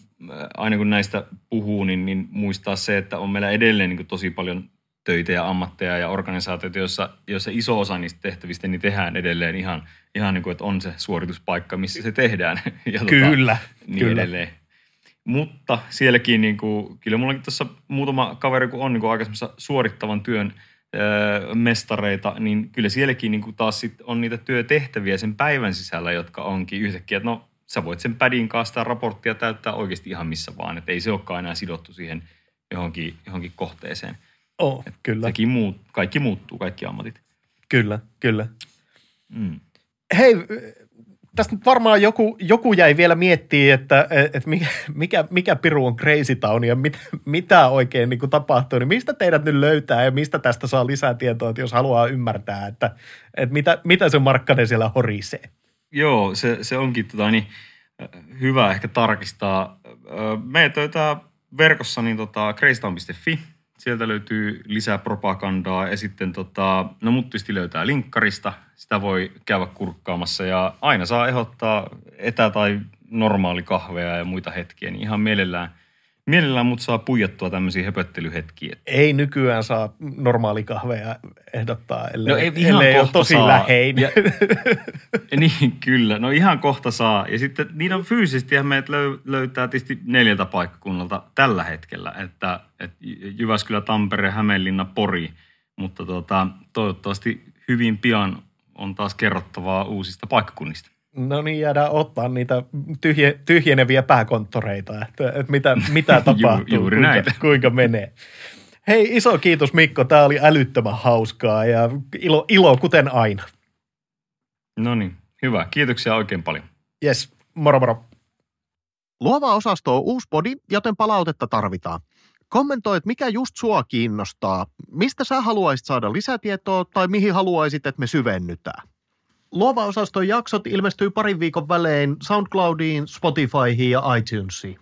aina kun näistä puhuu, niin, niin muistaa se, että on meillä edelleen niin kuin tosi paljon töitä ja ammatteja ja organisaatioita, joissa, joissa iso osa niistä tehtävistä niin tehdään edelleen ihan, ihan niin kuin, että on se suorituspaikka, missä se tehdään. ja tota, kyllä, niin kyllä. edelleen. Mutta sielläkin, niin kuin, kyllä mullakin tuossa muutama kaveri, kun on niin kuin aikaisemmassa suorittavan työn öö, mestareita, niin kyllä sielläkin niin kuin taas sit on niitä työtehtäviä sen päivän sisällä, jotka onkin yhtäkkiä, että no sä voit sen pädin kanssa sitä raporttia täyttää oikeasti ihan missä vaan, että ei se olekaan enää sidottu siihen johonkin, johonkin kohteeseen. Oh, kyllä. Sekin muut, kaikki muuttuu, kaikki ammatit. Kyllä, kyllä. Mm. Hei, tästä nyt varmaan joku, joku jäi vielä miettimään, että, että mikä, mikä piru on Crazy Town ja mit, mitä oikein niin kuin tapahtuu, niin mistä teidät nyt löytää ja mistä tästä saa lisää tietoa, että jos haluaa ymmärtää, että, että mitä, mitä se Markkanen siellä horisee? Joo, se, se onkin tota, niin, hyvä ehkä tarkistaa. Meitä löytää verkossa niin tota, crazytown.fi – Sieltä löytyy lisää propagandaa ja sitten tota, no mut tietysti löytää linkkarista. Sitä voi käydä kurkkaamassa ja aina saa ehdottaa etä- tai normaali kahvea ja muita hetkiä, niin ihan mielellään – Mielellään mut saa puijattua tämmöisiä höpöttelyhetkiä. Ei nykyään saa kahveja ehdottaa, ellei, no ei, ihan ellei ole tosi saa. lähein. Ja, niin, kyllä. No ihan kohta saa. Ja sitten niin on fyysisesti meidät löytää tietysti neljältä paikkakunnalta tällä hetkellä. Että, että Jyväskylä, Tampere, Hämeenlinna, Pori. Mutta tota, toivottavasti hyvin pian on taas kerrottavaa uusista paikkakunnista. No niin, jäädään ottaa niitä tyhje, tyhjeneviä pääkonttoreita, että, että mitä, mitä tapahtuu, juuri kuinka, näitä. kuinka menee. Hei, iso kiitos Mikko, tämä oli älyttömän hauskaa ja ilo, ilo kuten aina. No niin, hyvä. Kiitoksia oikein paljon. Yes, moro moro. Luova osasto on uusi podi, joten palautetta tarvitaan. Kommentoi, että mikä just sua kiinnostaa, mistä sä haluaisit saada lisätietoa tai mihin haluaisit, että me syvennytään. Luova osaston jaksot ilmestyy parin viikon välein SoundCloudiin, Spotifyhin ja iTunesiin.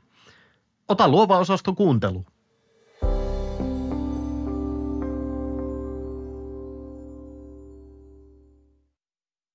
Ota luova osasto kuuntelu.